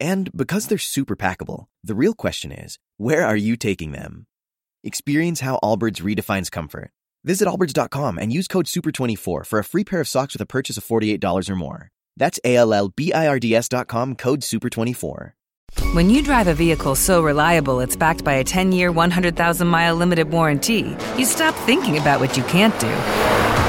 And because they're super packable, the real question is, where are you taking them? Experience how Allbirds redefines comfort. Visit allbirds.com and use code SUPER24 for a free pair of socks with a purchase of $48 or more. That's A-L-L-B-I-R-D-S dot com, code SUPER24. When you drive a vehicle so reliable it's backed by a 10-year, 100,000-mile limited warranty, you stop thinking about what you can't do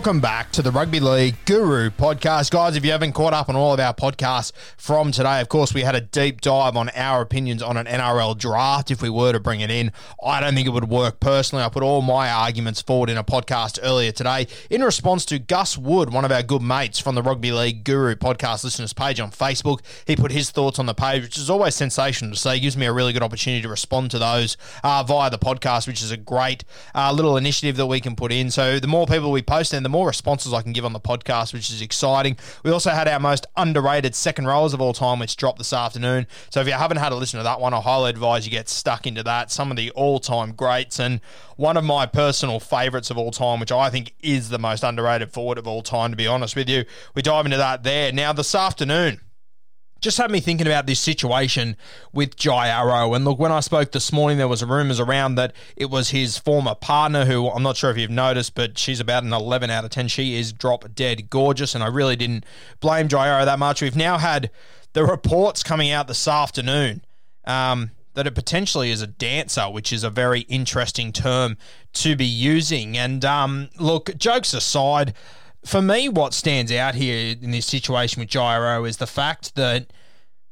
Welcome back to the Rugby League Guru podcast. Guys, if you haven't caught up on all of our podcasts from today, of course, we had a deep dive on our opinions on an NRL draft if we were to bring it in. I don't think it would work personally. I put all my arguments forward in a podcast earlier today in response to Gus Wood, one of our good mates from the Rugby League Guru podcast listeners page on Facebook. He put his thoughts on the page, which is always sensational to see. It gives me a really good opportunity to respond to those uh, via the podcast, which is a great uh, little initiative that we can put in. So the more people we post, and the more responses I can give on the podcast, which is exciting. We also had our most underrated second rows of all time, which dropped this afternoon. So if you haven't had a listen to that one, I highly advise you get stuck into that. Some of the all-time greats and one of my personal favourites of all time, which I think is the most underrated forward of all time, to be honest with you. We dive into that there. Now, this afternoon, just had me thinking about this situation with Jai Arrow. And look, when I spoke this morning, there was rumours around that it was his former partner, who I'm not sure if you've noticed, but she's about an 11 out of 10. She is drop dead gorgeous, and I really didn't blame Jai Arrow that much. We've now had the reports coming out this afternoon um, that it potentially is a dancer, which is a very interesting term to be using. And um, look, jokes aside, for me, what stands out here in this situation with Jai Arrow is the fact that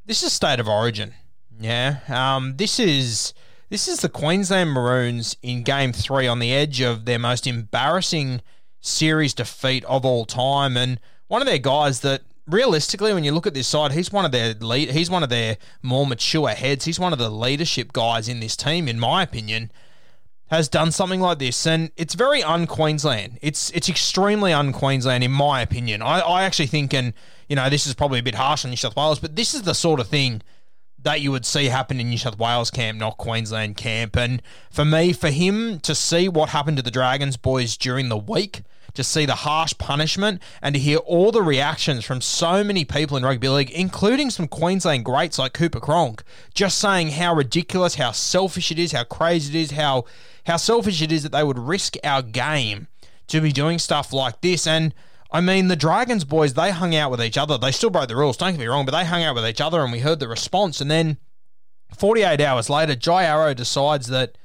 this is state of origin. Yeah, um, this is this is the Queensland Maroons in Game Three on the edge of their most embarrassing series defeat of all time, and one of their guys that. Realistically, when you look at this side, he's one of their lead. He's one of their more mature heads. He's one of the leadership guys in this team, in my opinion has done something like this, and it's very un-Queensland. It's it's extremely un-Queensland, in my opinion. I, I actually think, and you know, this is probably a bit harsh on New South Wales, but this is the sort of thing that you would see happen in New South Wales camp, not Queensland camp. And for me, for him to see what happened to the Dragons boys during the week, to see the harsh punishment, and to hear all the reactions from so many people in rugby league, including some Queensland greats like Cooper Cronk, just saying how ridiculous, how selfish it is, how crazy it is, how how selfish it is that they would risk our game to be doing stuff like this. And I mean, the Dragons boys, they hung out with each other. They still broke the rules, don't get me wrong, but they hung out with each other and we heard the response. And then 48 hours later, Jai Arrow decides that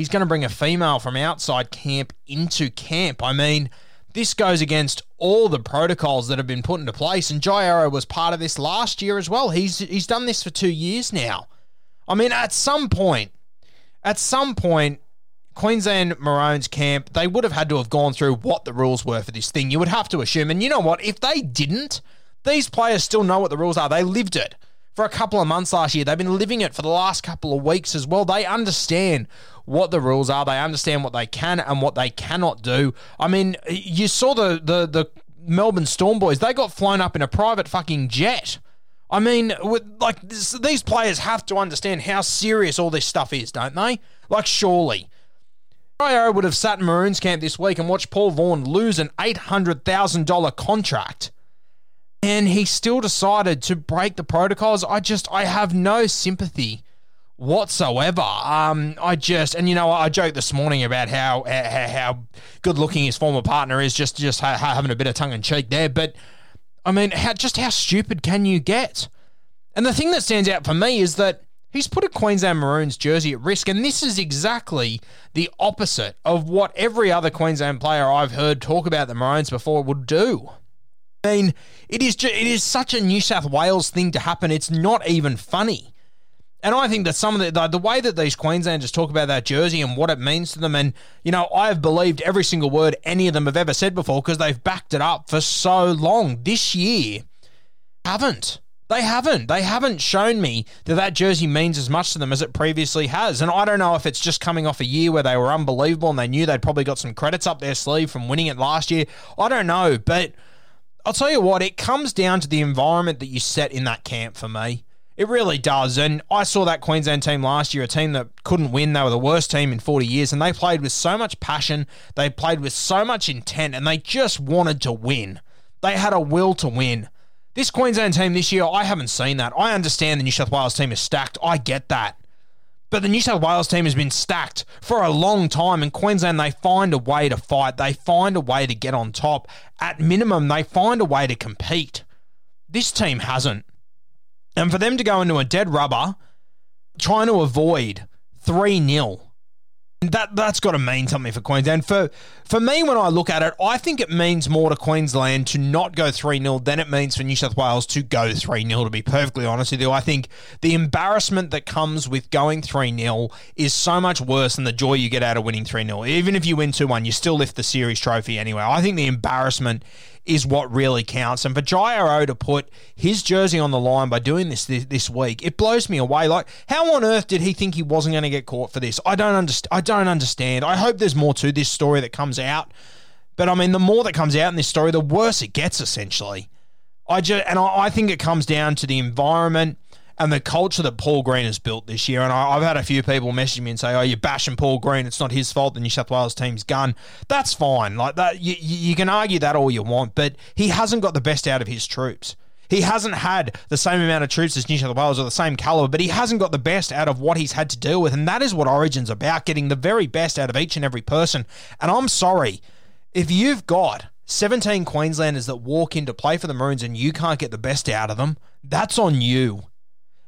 he's going to bring a female from outside camp into camp. I mean, this goes against all the protocols that have been put into place. And Jai Arrow was part of this last year as well. He's he's done this for two years now. I mean, at some point, at some point, Queensland Maroons camp, they would have had to have gone through what the rules were for this thing. You would have to assume. And you know what? If they didn't, these players still know what the rules are. They lived it for a couple of months last year. They've been living it for the last couple of weeks as well. They understand what the rules are. They understand what they can and what they cannot do. I mean, you saw the the the Melbourne Storm boys. They got flown up in a private fucking jet I mean, with, like this, these players have to understand how serious all this stuff is, don't they? Like, surely. IO would have sat in Maroons camp this week and watched Paul Vaughan lose an $800,000 contract. And he still decided to break the protocols. I just, I have no sympathy whatsoever. Um, I just, and you know, I joked this morning about how how, how good looking his former partner is, just just having a bit of tongue in cheek there. But I mean, how, just how stupid can you get? And the thing that stands out for me is that he's put a Queensland Maroons jersey at risk, and this is exactly the opposite of what every other Queensland player I've heard talk about the Maroons before would do. I mean, it is just, it is such a New South Wales thing to happen. It's not even funny. And I think that some of the, the, the way that these Queenslanders talk about that jersey and what it means to them, and you know, I have believed every single word any of them have ever said before because they've backed it up for so long. This year, haven't. They haven't. They haven't shown me that that jersey means as much to them as it previously has. And I don't know if it's just coming off a year where they were unbelievable and they knew they'd probably got some credits up their sleeve from winning it last year. I don't know, but I'll tell you what, it comes down to the environment that you set in that camp for me. It really does. And I saw that Queensland team last year, a team that couldn't win. They were the worst team in 40 years, and they played with so much passion. They played with so much intent, and they just wanted to win. They had a will to win. This Queensland team this year, I haven't seen that. I understand the New South Wales team is stacked. I get that. But the New South Wales team has been stacked for a long time, and Queensland, they find a way to fight. They find a way to get on top. At minimum, they find a way to compete. This team hasn't. And for them to go into a dead rubber, trying to avoid 3 0 that that's got to mean something for Queensland. For for me, when I look at it, I think it means more to Queensland to not go 3 0 than it means for New South Wales to go 3 0, to be perfectly honest with you. I think the embarrassment that comes with going 3 0 is so much worse than the joy you get out of winning 3 0. Even if you win 2 1, you still lift the series trophy anyway. I think the embarrassment is what really counts. And for Jai Arrow to put his jersey on the line by doing this, this this week, it blows me away. Like, how on earth did he think he wasn't going to get caught for this? I don't understand. I don't understand. I hope there's more to this story that comes out. But I mean, the more that comes out in this story, the worse it gets. Essentially, I just and I, I think it comes down to the environment and the culture that Paul Green has built this year. And I, have had a few people message me and say, "Oh, you're bashing Paul Green. It's not his fault. The New South Wales team's gun." That's fine. Like that, you, you can argue that all you want, but he hasn't got the best out of his troops. He hasn't had the same amount of troops as New South Wales or the same caliber, but he hasn't got the best out of what he's had to deal with. And that is what Origin's about getting the very best out of each and every person. And I'm sorry, if you've got 17 Queenslanders that walk in to play for the Maroons and you can't get the best out of them, that's on you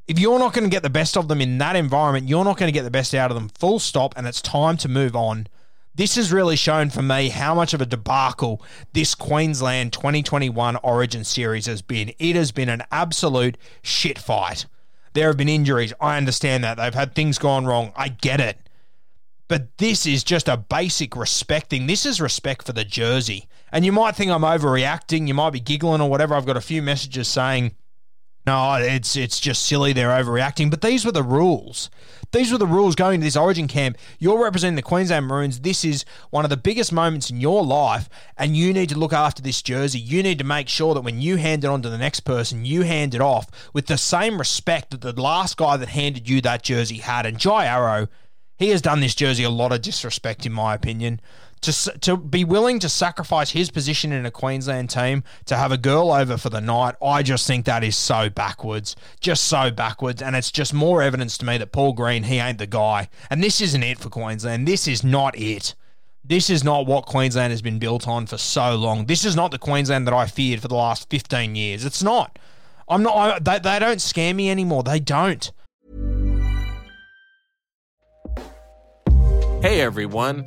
if you're not going to get the best of them in that environment, you're not going to get the best out of them, full stop, and it's time to move on. This has really shown for me how much of a debacle this Queensland 2021 Origin Series has been. It has been an absolute shit fight. There have been injuries. I understand that. They've had things gone wrong. I get it. But this is just a basic respect thing. This is respect for the jersey. And you might think I'm overreacting. You might be giggling or whatever. I've got a few messages saying, no, it's it's just silly. They're overreacting. But these were the rules. These were the rules going to this Origin camp. You're representing the Queensland Maroons. This is one of the biggest moments in your life, and you need to look after this jersey. You need to make sure that when you hand it on to the next person, you hand it off with the same respect that the last guy that handed you that jersey had. And Jai Arrow, he has done this jersey a lot of disrespect, in my opinion to to be willing to sacrifice his position in a Queensland team to have a girl over for the night, I just think that is so backwards, just so backwards, and it's just more evidence to me that Paul Green he ain't the guy, and this isn't it for Queensland. This is not it. This is not what Queensland has been built on for so long. This is not the Queensland that I feared for the last fifteen years. It's not. I'm not. I, they, they don't scare me anymore. They don't. Hey everyone.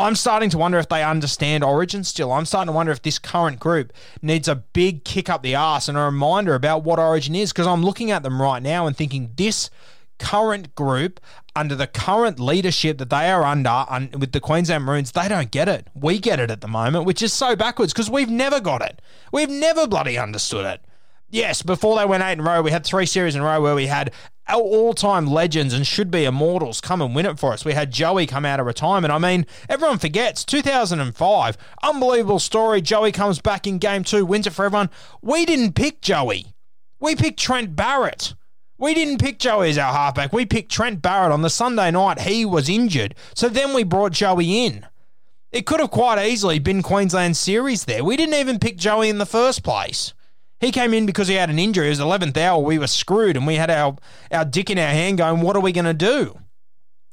I'm starting to wonder if they understand Origin still. I'm starting to wonder if this current group needs a big kick up the arse and a reminder about what Origin is because I'm looking at them right now and thinking this current group under the current leadership that they are under un- with the Queensland Maroons, they don't get it. We get it at the moment, which is so backwards because we've never got it. We've never bloody understood it. Yes, before they went eight in a row, we had three series in a row where we had our all-time legends and should be immortals come and win it for us. We had Joey come out of retirement. I mean, everyone forgets 2005, unbelievable story. Joey comes back in game two, wins it for everyone. We didn't pick Joey. We picked Trent Barrett. We didn't pick Joey as our halfback. We picked Trent Barrett on the Sunday night. He was injured. So then we brought Joey in. It could have quite easily been Queensland series there. We didn't even pick Joey in the first place. He came in because he had an injury. It was 11th hour. We were screwed and we had our, our dick in our hand going, what are we going to do?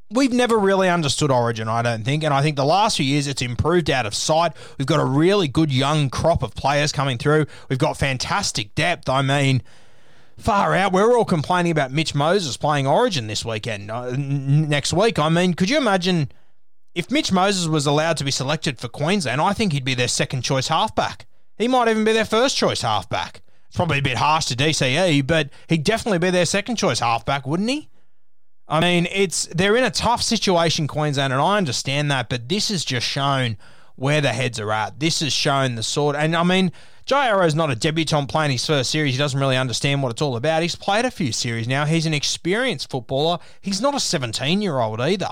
We've never really understood Origin, I don't think. And I think the last few years it's improved out of sight. We've got a really good young crop of players coming through. We've got fantastic depth. I mean, far out. We're all complaining about Mitch Moses playing Origin this weekend, uh, n- next week. I mean, could you imagine if Mitch Moses was allowed to be selected for Queensland? I think he'd be their second choice halfback. He might even be their first choice halfback. It's probably a bit harsh to DCE, but he'd definitely be their second choice halfback, wouldn't he? I mean, it's they're in a tough situation, Queensland, and I understand that, but this has just shown where the heads are at. This has shown the sort, and I mean, Jai Arrow's not a debutant playing his first series. He doesn't really understand what it's all about. He's played a few series now. He's an experienced footballer. He's not a 17 year old either.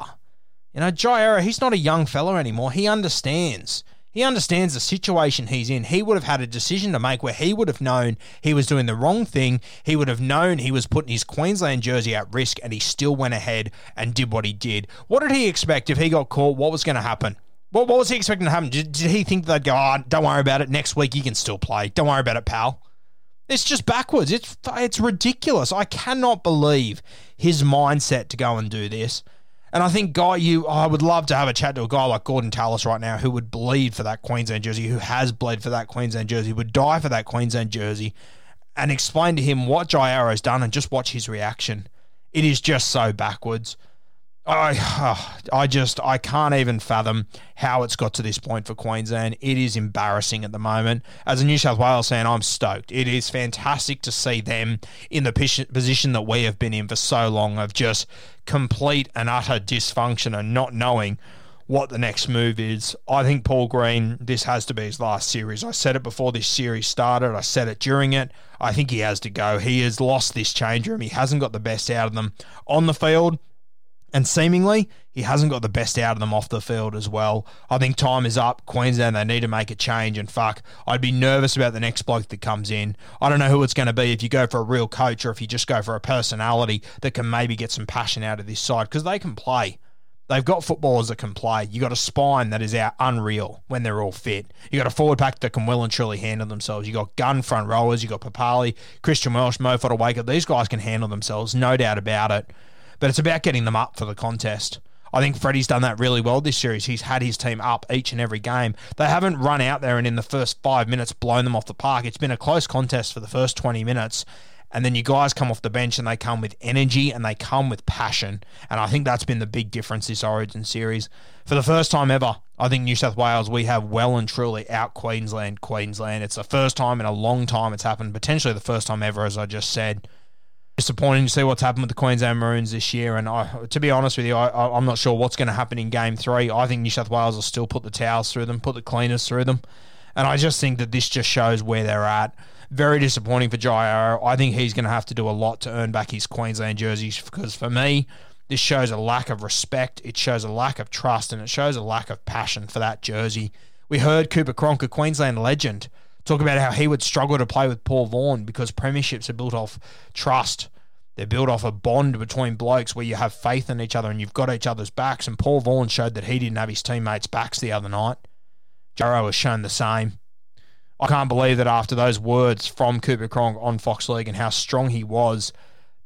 You know, Jai Arrow, he's not a young fella anymore. He understands. He understands the situation he's in. He would have had a decision to make where he would have known he was doing the wrong thing. He would have known he was putting his Queensland jersey at risk, and he still went ahead and did what he did. What did he expect if he got caught? What was going to happen? What, what was he expecting to happen? Did, did he think they'd go, oh, don't worry about it. Next week you can still play. Don't worry about it, pal. It's just backwards. It's it's ridiculous. I cannot believe his mindset to go and do this. And I think, guy, you, oh, I would love to have a chat to a guy like Gordon Tallis right now who would bleed for that Queensland jersey, who has bled for that Queensland jersey, would die for that Queensland jersey, and explain to him what Jai Arrow's done and just watch his reaction. It is just so backwards. I, uh, I just, I can't even fathom how it's got to this point for Queensland. It is embarrassing at the moment. As a New South Wales fan, I'm stoked. It is fantastic to see them in the position that we have been in for so long of just complete and utter dysfunction and not knowing what the next move is. I think Paul Green, this has to be his last series. I said it before this series started. I said it during it. I think he has to go. He has lost this change room. He hasn't got the best out of them on the field. And seemingly, he hasn't got the best out of them off the field as well. I think time is up. Queensland, they need to make a change. And fuck, I'd be nervous about the next bloke that comes in. I don't know who it's going to be if you go for a real coach or if you just go for a personality that can maybe get some passion out of this side because they can play. They've got footballers that can play. You got a spine that is out unreal when they're all fit. You got a forward pack that can well and truly handle themselves. You got gun front rowers. You got Papalii, Christian Welch, Mo Fotuaika. These guys can handle themselves, no doubt about it but it's about getting them up for the contest. I think Freddie's done that really well this series. He's had his team up each and every game. They haven't run out there and in the first five minutes blown them off the park. It's been a close contest for the first 20 minutes. And then you guys come off the bench and they come with energy and they come with passion. And I think that's been the big difference this Origin series. For the first time ever, I think New South Wales, we have well and truly out Queensland, Queensland. It's the first time in a long time it's happened, potentially the first time ever, as I just said disappointing to see what's happened with the Queensland Maroons this year. And I, to be honest with you, I, am not sure what's going to happen in Game Three. I think New South Wales will still put the towels through them, put the cleaners through them, and I just think that this just shows where they're at. Very disappointing for Jai Arrow. I think he's going to have to do a lot to earn back his Queensland jerseys because for me, this shows a lack of respect, it shows a lack of trust, and it shows a lack of passion for that jersey. We heard Cooper Cronk, a Queensland legend, talk about how he would struggle to play with Paul Vaughan because premierships are built off trust. They're built off a bond between blokes where you have faith in each other and you've got each other's backs. And Paul Vaughan showed that he didn't have his teammates' backs the other night. Jai Arrow has shown the same. I can't believe that after those words from Cooper Cronk on Fox League and how strong he was,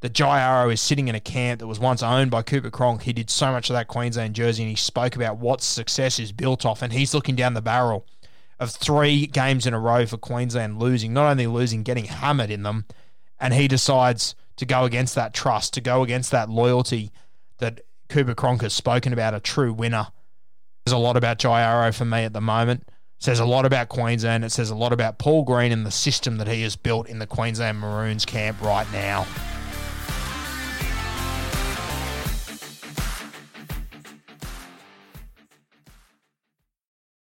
that Jai is sitting in a camp that was once owned by Cooper Cronk. He did so much of that Queensland jersey and he spoke about what success is built off. And he's looking down the barrel of three games in a row for Queensland losing, not only losing, getting hammered in them. And he decides to go against that trust, to go against that loyalty that Cooper Cronk has spoken about, a true winner. There's a lot about Jai Arrow for me at the moment. says a lot about Queensland. It says a lot about Paul Green and the system that he has built in the Queensland Maroons camp right now.